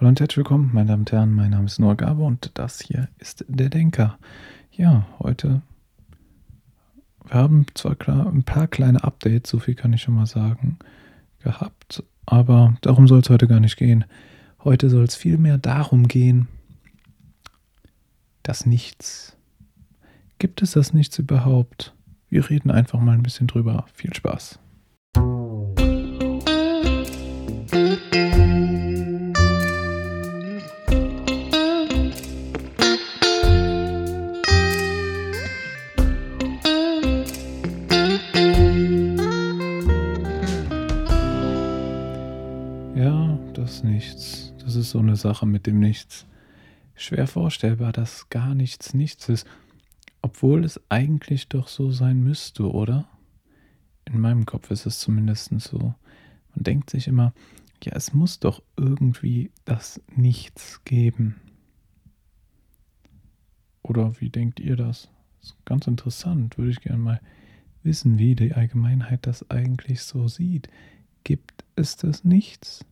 Hallo und herzlich willkommen, meine Damen und Herren. Mein Name ist Noah Gabe und das hier ist der Denker. Ja, heute. Wir haben zwar klar ein paar kleine Updates, so viel kann ich schon mal sagen, gehabt, aber darum soll es heute gar nicht gehen. Heute soll es vielmehr darum gehen, das Nichts. Gibt es das Nichts überhaupt? Wir reden einfach mal ein bisschen drüber. Viel Spaß. Ist so eine Sache mit dem Nichts. Schwer vorstellbar, dass gar nichts nichts ist, obwohl es eigentlich doch so sein müsste, oder? In meinem Kopf ist es zumindest so. Man denkt sich immer, ja, es muss doch irgendwie das Nichts geben. Oder wie denkt ihr das? ist ganz interessant, würde ich gerne mal wissen, wie die Allgemeinheit das eigentlich so sieht. Gibt es das Nichts?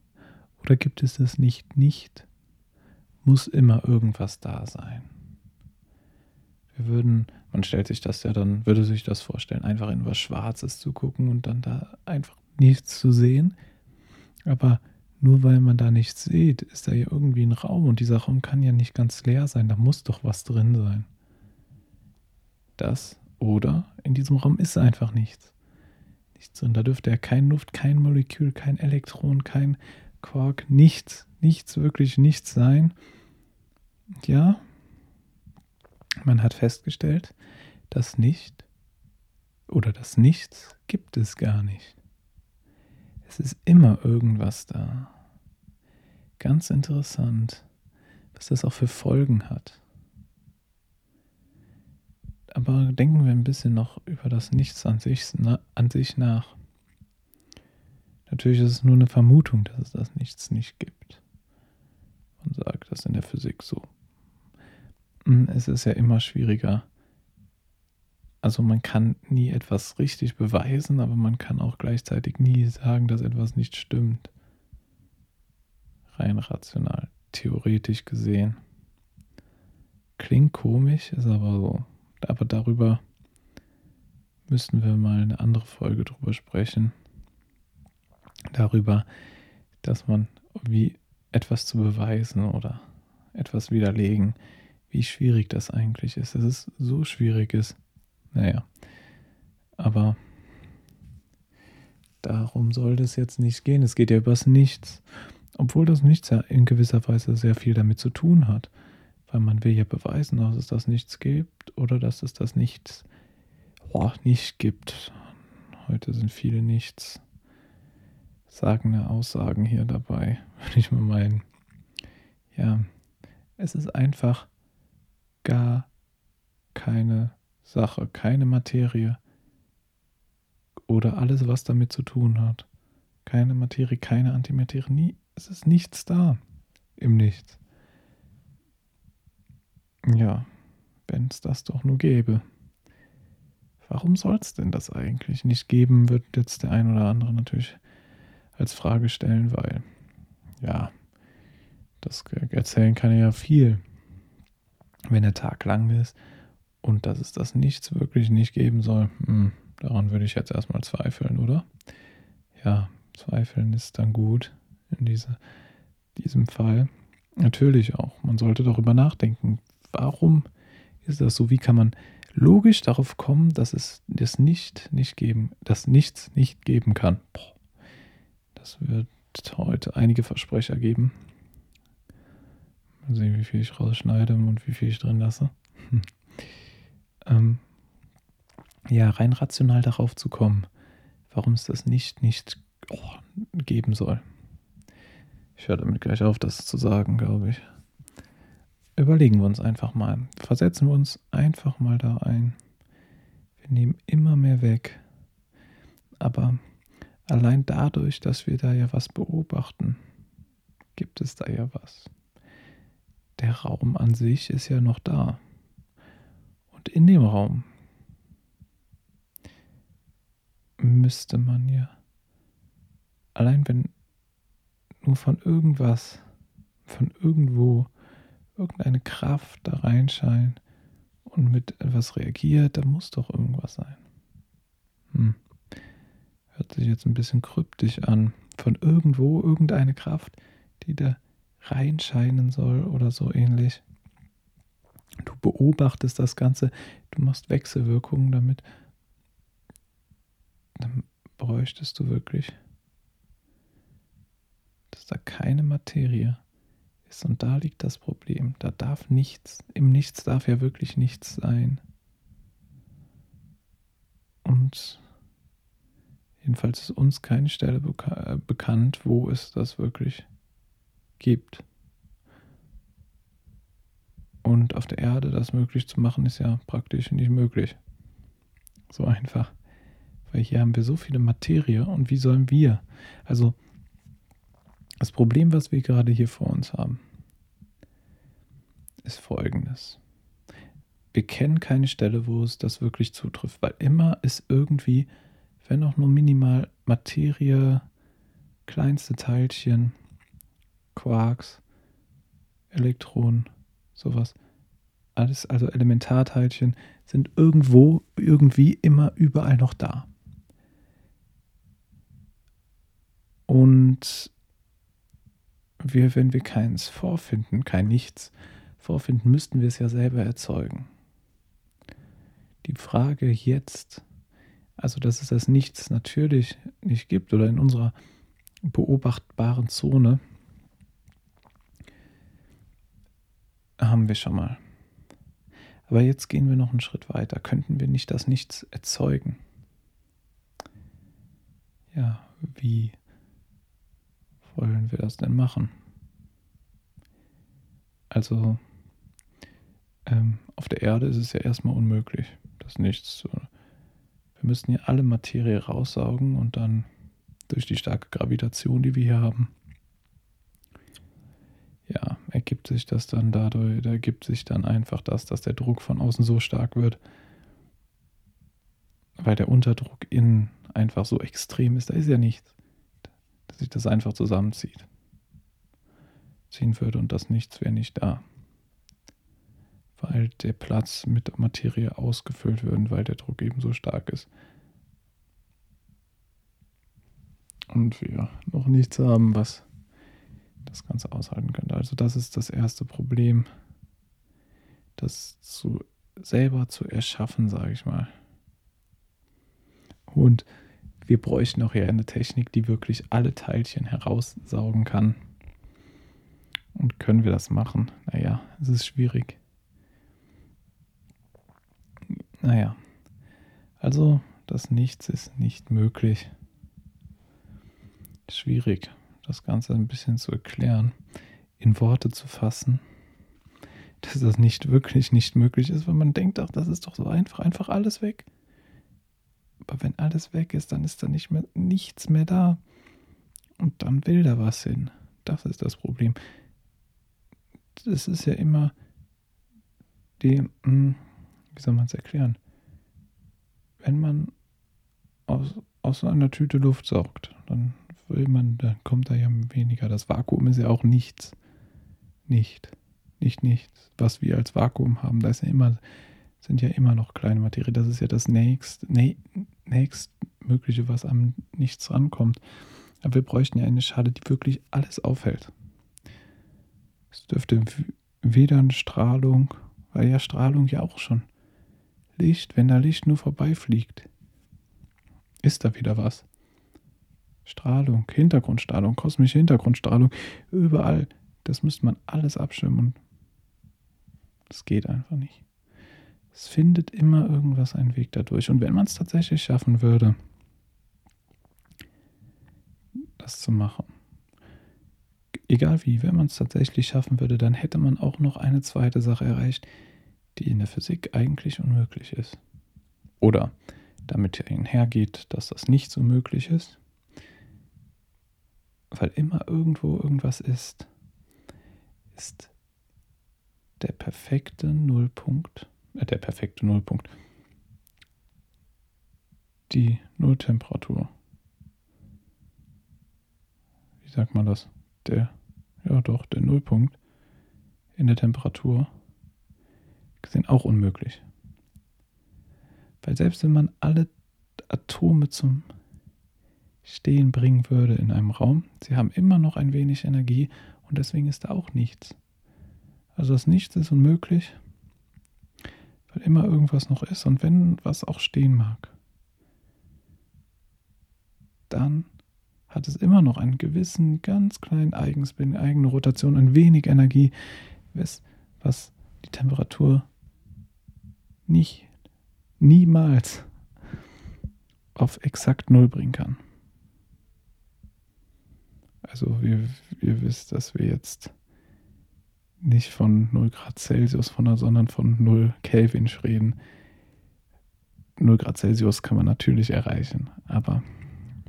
Oder gibt es das nicht nicht? Muss immer irgendwas da sein. Wir würden, man stellt sich das ja dann, würde sich das vorstellen, einfach in was Schwarzes zu gucken und dann da einfach nichts zu sehen. Aber nur weil man da nichts sieht, ist da ja irgendwie ein Raum und dieser Raum kann ja nicht ganz leer sein, da muss doch was drin sein. Das oder in diesem Raum ist einfach nichts. Nichts drin. Da dürfte ja kein Luft, kein Molekül, kein Elektron, kein Quark nichts, nichts, wirklich nichts sein. Ja, man hat festgestellt, dass nicht oder das Nichts gibt es gar nicht. Es ist immer irgendwas da. Ganz interessant, was das auch für Folgen hat. Aber denken wir ein bisschen noch über das Nichts an sich, an sich nach. Natürlich ist es nur eine Vermutung, dass es das Nichts nicht gibt. Man sagt das in der Physik so. Hm, es ist ja immer schwieriger. Also man kann nie etwas richtig beweisen, aber man kann auch gleichzeitig nie sagen, dass etwas nicht stimmt. Rein rational, theoretisch gesehen. Klingt komisch, ist aber so. Aber darüber müssten wir mal eine andere Folge drüber sprechen darüber, dass man wie etwas zu beweisen oder etwas widerlegen, wie schwierig das eigentlich ist. Dass es so schwierig ist. Naja, aber darum soll es jetzt nicht gehen. Es geht ja übers Nichts. Obwohl das Nichts ja in gewisser Weise sehr viel damit zu tun hat. Weil man will ja beweisen, dass es das Nichts gibt oder dass es das Nichts oh, nicht gibt. Heute sind viele Nichts sagende Aussagen hier dabei, würde ich mal meinen. Ja, es ist einfach gar keine Sache, keine Materie oder alles, was damit zu tun hat. Keine Materie, keine Antimaterie, nie, es ist nichts da im Nichts. Ja, wenn es das doch nur gäbe. Warum soll es denn das eigentlich nicht geben, wird jetzt der ein oder andere natürlich als Frage stellen, weil ja, das erzählen kann ja viel, wenn der Tag lang ist und dass es das nichts wirklich nicht geben soll. Hm, daran würde ich jetzt erstmal zweifeln, oder? Ja, zweifeln ist dann gut in diese, diesem Fall. Natürlich auch. Man sollte darüber nachdenken, warum ist das so? Wie kann man logisch darauf kommen, dass es das nicht nicht geben, das nichts nicht geben kann? Boah. Es wird heute einige Versprecher geben. Mal sehen, wie viel ich rausschneide und wie viel ich drin lasse. ähm, ja, rein rational darauf zu kommen, warum es das nicht, nicht oh, geben soll. Ich höre damit gleich auf, das zu sagen, glaube ich. Überlegen wir uns einfach mal. Versetzen wir uns einfach mal da ein. Wir nehmen immer mehr weg. Aber Allein dadurch, dass wir da ja was beobachten, gibt es da ja was. Der Raum an sich ist ja noch da. Und in dem Raum müsste man ja, allein wenn nur von irgendwas von irgendwo irgendeine Kraft da reinscheint und mit etwas reagiert, da muss doch irgendwas sein. Hm. Hört sich jetzt ein bisschen kryptisch an. Von irgendwo irgendeine Kraft, die da reinscheinen soll oder so ähnlich. Du beobachtest das Ganze, du machst Wechselwirkungen damit. Dann bräuchtest du wirklich, dass da keine Materie ist. Und da liegt das Problem. Da darf nichts, im Nichts darf ja wirklich nichts sein. Und jedenfalls ist uns keine Stelle beka äh, bekannt, wo es das wirklich gibt. Und auf der Erde das möglich zu machen, ist ja praktisch nicht möglich. So einfach. Weil hier haben wir so viele Materie und wie sollen wir? Also das Problem, was wir gerade hier vor uns haben, ist folgendes. Wir kennen keine Stelle, wo es das wirklich zutrifft, weil immer ist irgendwie, wenn auch nur minimal Materie, kleinste Teilchen, Quarks, Elektronen, sowas, alles, also Elementarteilchen, sind irgendwo, irgendwie immer überall noch da. Und wir, wenn wir keins vorfinden, kein Nichts vorfinden, müssten wir es ja selber erzeugen. Die Frage jetzt, also dass es das Nichts natürlich nicht gibt oder in unserer beobachtbaren Zone, haben wir schon mal. Aber jetzt gehen wir noch einen Schritt weiter. Könnten wir nicht das Nichts erzeugen? Ja, wie wollen wir das denn machen? Also ähm, auf der Erde ist es ja erstmal unmöglich, das Nichts zu. Wir müssten ja alle Materie raussaugen und dann durch die starke Gravitation, die wir hier haben, ja, ergibt sich das dann dadurch, da ergibt sich dann einfach das, dass der Druck von außen so stark wird, weil der Unterdruck innen einfach so extrem ist. Da ist ja nichts dass sich das einfach zusammenzieht. Ziehen würde und das Nichts wäre nicht da. Weil der Platz mit Materie ausgefüllt wird, weil der Druck eben so stark ist. Und wir noch nichts haben, was das Ganze aushalten könnte. Also das ist das erste Problem, das zu selber zu erschaffen, sage ich mal. Und wir bräuchten auch hier eine Technik, die wirklich alle Teilchen heraussaugen kann. Und können wir das machen? Naja, es ist schwierig. Naja, also das Nichts ist nicht möglich. Schwierig, das Ganze ein bisschen zu erklären, in Worte zu fassen, dass das nicht wirklich nicht möglich ist, weil man denkt, ach, das ist doch so einfach, einfach alles weg. Aber wenn alles weg ist, dann ist da nicht mehr nichts mehr da. Und dann will da was hin. Das ist das Problem. Das ist ja immer die, hm, wie soll man es erklären? Wenn man aus, aus einer Tüte Luft saugt, dann will man, dann kommt da ja weniger. Das Vakuum ist ja auch nichts. Nicht. Nicht nichts. Was wir als Vakuum haben, da ist ja immer sind ja immer noch kleine Materie. Das ist ja das nächst, nächst nächstmögliche, was am Nichts rankommt. Aber wir bräuchten ja eine Schale, die wirklich alles aufhält. Es dürfte weder eine Strahlung, weil ja Strahlung ja auch schon Licht, wenn da Licht nur vorbeifliegt, ist da wieder was. Strahlung, Hintergrundstrahlung, kosmische Hintergrundstrahlung, überall. Das müsste man alles abschirmen. Das geht einfach nicht. Es findet immer irgendwas einen Weg dadurch. Und wenn man es tatsächlich schaffen würde, das zu machen, egal wie, wenn man es tatsächlich schaffen würde, dann hätte man auch noch eine zweite Sache erreicht, die in der Physik eigentlich unmöglich ist. Oder damit einhergeht, dass das nicht so möglich ist, weil immer irgendwo irgendwas ist, ist der perfekte Nullpunkt äh, der perfekte Nullpunkt. Die Nulltemperatur. Wie sagt man das? Der, ja doch, der Nullpunkt in der Temperatur sind auch unmöglich. Weil selbst wenn man alle Atome zum Stehen bringen würde in einem Raum, sie haben immer noch ein wenig Energie und deswegen ist da auch nichts. Also das Nichts ist unmöglich, weil immer irgendwas noch ist und wenn was auch stehen mag, dann hat es immer noch einen gewissen, ganz kleinen Eigenspin, eigene Rotation, ein wenig Energie, was die Temperatur nicht, niemals auf exakt Null bringen kann. Also ihr, ihr wisst, dass wir jetzt nicht von 0 Grad Celsius, sondern von 0 Kelvin reden. 0 Grad Celsius kann man natürlich erreichen, aber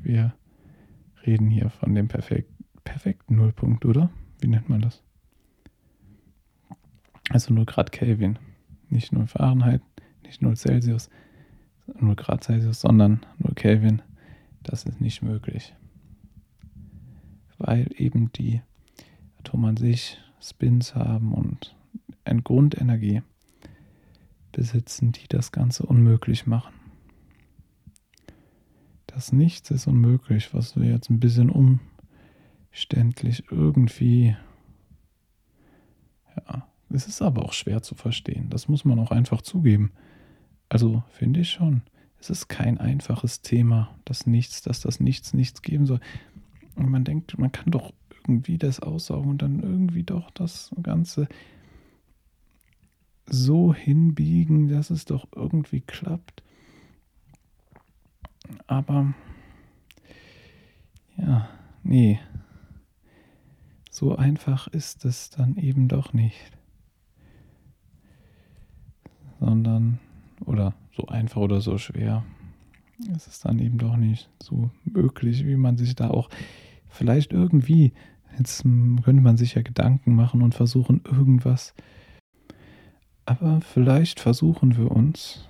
wir reden hier von dem perfekt, perfekten Nullpunkt, oder? Wie nennt man das? Also 0 Grad Kelvin. Nicht 0 Fahrenheit, nicht 0 Celsius, 0 Grad Celsius, sondern 0 Kelvin. Das ist nicht möglich. Weil eben die Atome an sich Spins haben und eine Grundenergie besitzen, die das Ganze unmöglich machen. Das Nichts ist unmöglich, was wir jetzt ein bisschen umständlich irgendwie. Ja, es ist aber auch schwer zu verstehen. Das muss man auch einfach zugeben. Also finde ich schon. Es ist kein einfaches Thema, das Nichts, dass das Nichts nichts geben soll. Und man denkt, man kann doch irgendwie das aussaugen und dann irgendwie doch das Ganze so hinbiegen, dass es doch irgendwie klappt. Aber ja, nee. So einfach ist es dann eben doch nicht. Sondern, oder so einfach oder so schwer. Es ist dann eben doch nicht so möglich, wie man sich da auch vielleicht irgendwie, jetzt könnte man sich ja Gedanken machen und versuchen irgendwas. Aber vielleicht versuchen wir uns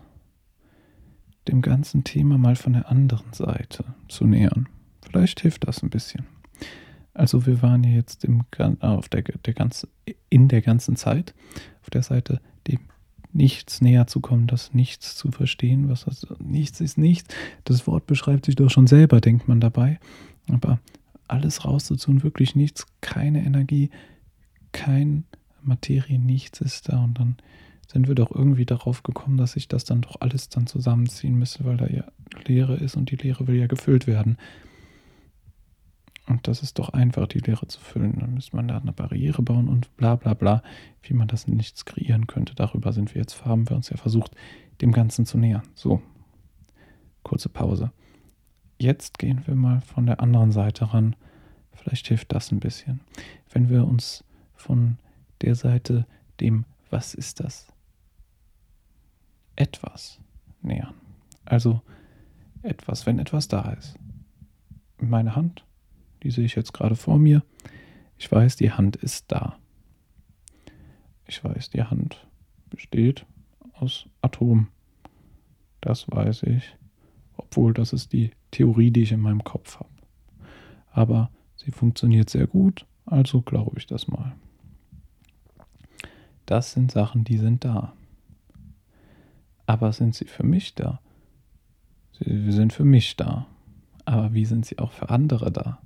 dem ganzen Thema mal von der anderen Seite zu nähern. Vielleicht hilft das ein bisschen. Also wir waren jetzt im, auf der, der ganze, in der ganzen Zeit auf der Seite, Nichts näher zu kommen, das Nichts zu verstehen, was das Nichts ist nichts. Das Wort beschreibt sich doch schon selber, denkt man dabei. Aber alles rauszutun, wirklich nichts, keine Energie, kein Materie, nichts ist da und dann sind wir doch irgendwie darauf gekommen, dass sich das dann doch alles dann zusammenziehen müsste, weil da ja Leere ist und die Leere will ja gefüllt werden. Und das ist doch einfach, die Leere zu füllen. Dann müsste man da eine Barriere bauen und bla bla bla, wie man das nichts kreieren könnte. Darüber sind wir jetzt, haben wir uns ja versucht, dem Ganzen zu nähern. So, kurze Pause. Jetzt gehen wir mal von der anderen Seite ran. Vielleicht hilft das ein bisschen. Wenn wir uns von der Seite dem Was ist das etwas nähern. Also etwas, wenn etwas da ist. Meine Hand, die sehe ich jetzt gerade vor mir. Ich weiß, die Hand ist da. Ich weiß, die Hand besteht aus Atomen. Das weiß ich, obwohl das ist die Theorie, die ich in meinem Kopf habe. Aber sie funktioniert sehr gut, also glaube ich das mal. Das sind Sachen, die sind da. Aber sind sie für mich da? Sie sind für mich da. Aber wie sind sie auch für andere da?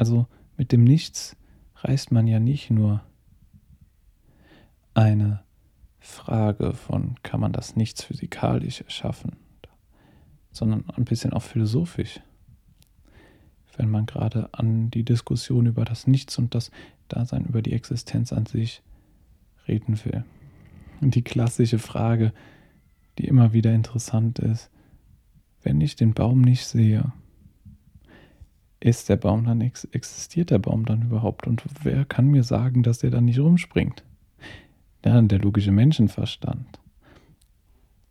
Also mit dem Nichts reißt man ja nicht nur eine Frage von, kann man das Nichts physikalisch erschaffen, sondern ein bisschen auch philosophisch. Wenn man gerade an die Diskussion über das Nichts und das Dasein, über die Existenz an sich reden will. Die klassische Frage, die immer wieder interessant ist, wenn ich den Baum nicht sehe, ist der Baum dann, existiert der Baum dann überhaupt? Und wer kann mir sagen, dass der dann nicht rumspringt? Ja, der logische Menschenverstand.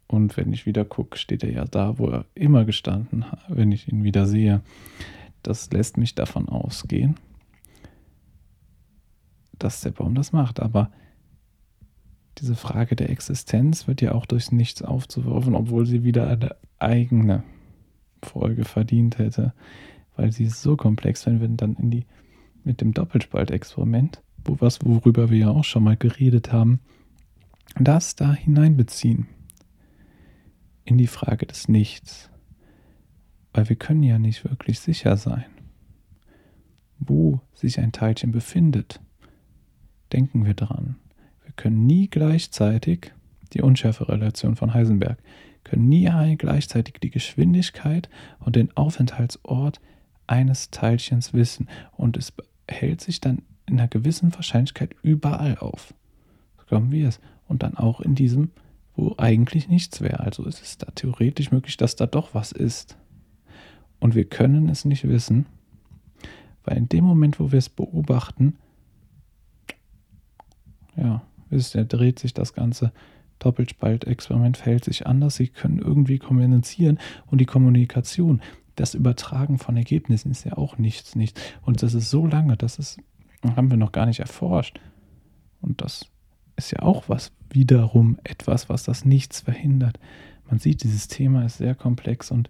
Und wenn ich wieder gucke, steht er ja da, wo er immer gestanden hat, wenn ich ihn wieder sehe. Das lässt mich davon ausgehen, dass der Baum das macht. Aber diese Frage der Existenz wird ja auch durchs Nichts aufzuwerfen, obwohl sie wieder eine eigene Folge verdient hätte, weil sie ist so komplex, wenn wir dann in die mit dem Doppelspaltexperiment, wo was, worüber wir ja auch schon mal geredet haben, das da hineinbeziehen in die Frage des Nichts. Weil wir können ja nicht wirklich sicher sein, wo sich ein Teilchen befindet. Denken wir dran. Wir können nie gleichzeitig die Unschärferelation von Heisenberg, können nie gleichzeitig die Geschwindigkeit und den Aufenthaltsort eines Teilchens wissen. Und es hält sich dann in einer gewissen Wahrscheinlichkeit überall auf. So glauben wir es. Und dann auch in diesem, wo eigentlich nichts wäre. Also ist es da theoretisch möglich, dass da doch was ist. Und wir können es nicht wissen, weil in dem Moment, wo wir es beobachten, ja, wisst ihr, dreht sich das ganze Doppelspaltexperiment, verhält sich anders. Sie können irgendwie kommunizieren und die Kommunikation, das Übertragen von Ergebnissen ist ja auch nichts, nichts. Und das ist so lange, das ist, haben wir noch gar nicht erforscht. Und das ist ja auch was, wiederum etwas, was das Nichts verhindert. Man sieht, dieses Thema ist sehr komplex und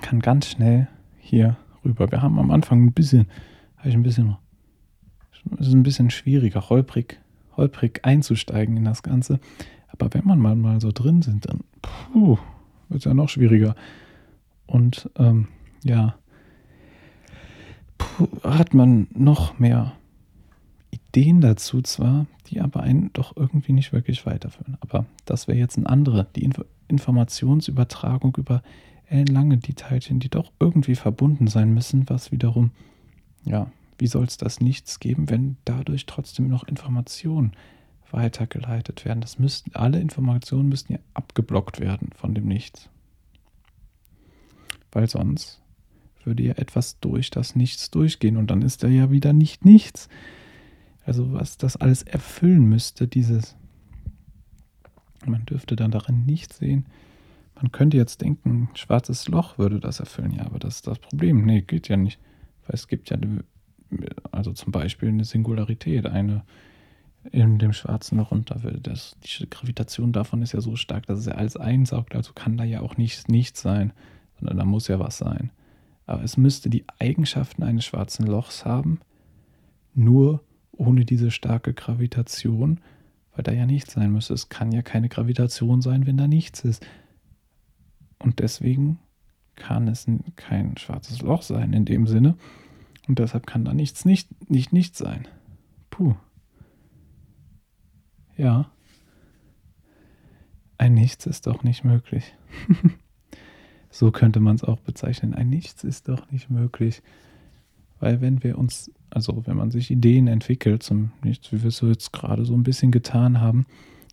kann ganz schnell hier rüber. Wir haben am Anfang ein bisschen, habe ich ein bisschen, es ist ein bisschen schwieriger, holprig, holprig einzusteigen in das Ganze. Aber wenn man mal, mal so drin sind, dann wird es ja noch schwieriger. Und ähm, ja, hat man noch mehr Ideen dazu zwar, die aber einen doch irgendwie nicht wirklich weiterführen. Aber das wäre jetzt ein anderer, die Inf Informationsübertragung über lange die Teilchen, die doch irgendwie verbunden sein müssen, was wiederum, ja, wie soll es das Nichts geben, wenn dadurch trotzdem noch Informationen weitergeleitet werden? Das müssten, alle Informationen müssten ja abgeblockt werden von dem Nichts weil sonst würde ja etwas durch das Nichts durchgehen und dann ist er ja wieder nicht nichts. Also was das alles erfüllen müsste, dieses, man dürfte dann darin nicht sehen. Man könnte jetzt denken, schwarzes Loch würde das erfüllen. Ja, aber das ist das Problem. Nee, geht ja nicht. Weil es gibt ja, also zum Beispiel eine Singularität, eine in dem schwarzen Loch da will das, die Gravitation davon ist ja so stark, dass es ja alles einsaugt. Also kann da ja auch nichts, nichts sein sondern da muss ja was sein. Aber es müsste die Eigenschaften eines schwarzen Lochs haben, nur ohne diese starke Gravitation, weil da ja nichts sein müsste. Es kann ja keine Gravitation sein, wenn da nichts ist. Und deswegen kann es kein schwarzes Loch sein in dem Sinne. Und deshalb kann da nichts nicht, nicht nichts sein. Puh. Ja. Ein Nichts ist doch nicht möglich. So könnte man es auch bezeichnen. Ein Nichts ist doch nicht möglich. Weil wenn wir uns, also wenn man sich Ideen entwickelt zum Nichts, wie wir es jetzt gerade so ein bisschen getan haben,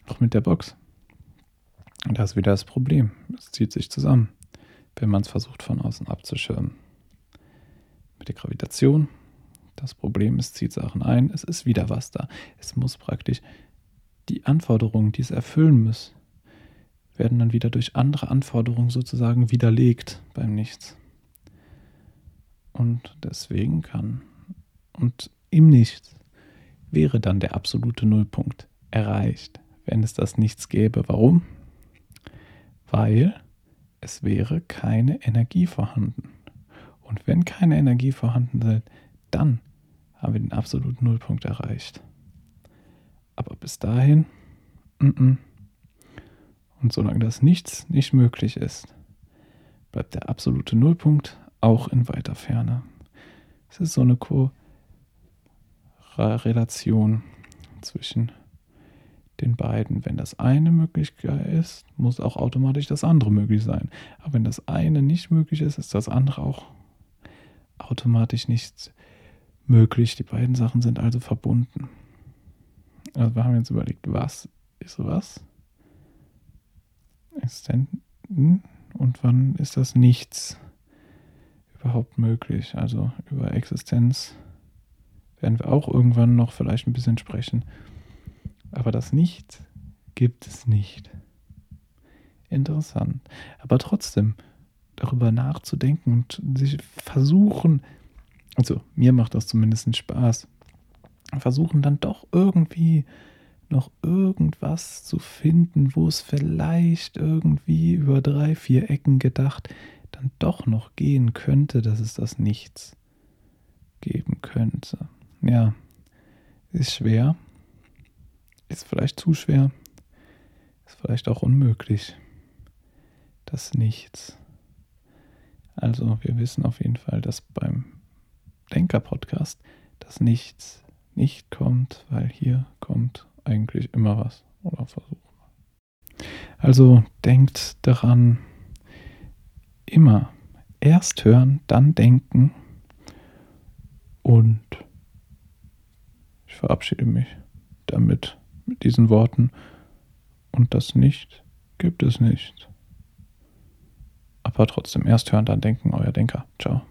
auch mit der Box, da ist wieder das Problem. Es zieht sich zusammen, wenn man es versucht von außen abzuschirmen. Mit der Gravitation, das Problem ist, zieht Sachen ein, es ist wieder was da. Es muss praktisch die Anforderungen, die es erfüllen muss, werden dann wieder durch andere Anforderungen sozusagen widerlegt beim Nichts. Und deswegen kann und im Nichts wäre dann der absolute Nullpunkt erreicht, wenn es das Nichts gäbe. Warum? Weil es wäre keine Energie vorhanden. Und wenn keine Energie vorhanden ist, dann haben wir den absoluten Nullpunkt erreicht. Aber bis dahin, mm und solange das nichts nicht möglich ist, bleibt der absolute Nullpunkt auch in weiter Ferne. Es ist so eine Korrelation zwischen den beiden. Wenn das eine möglich ist, muss auch automatisch das andere möglich sein. Aber wenn das eine nicht möglich ist, ist das andere auch automatisch nicht möglich. Die beiden Sachen sind also verbunden. Also wir haben jetzt überlegt, was ist was? Existenten und wann ist das Nichts überhaupt möglich? Also über Existenz werden wir auch irgendwann noch vielleicht ein bisschen sprechen. Aber das Nichts gibt es nicht. Interessant. Aber trotzdem darüber nachzudenken und sich versuchen, also mir macht das zumindest Spaß, versuchen dann doch irgendwie noch irgendwas zu finden, wo es vielleicht irgendwie über drei, vier Ecken gedacht dann doch noch gehen könnte, das ist das Nichts. geben könnte. Ja, ist schwer. Ist vielleicht zu schwer. Ist vielleicht auch unmöglich. Das Nichts. Also wir wissen auf jeden Fall, dass beim Denker-Podcast das Nichts nicht kommt, weil hier kommt eigentlich immer was. Oder versuchen. Also denkt daran, immer erst hören, dann denken und ich verabschiede mich damit mit diesen Worten und das nicht gibt es nicht. Aber trotzdem erst hören, dann denken, euer Denker. Ciao.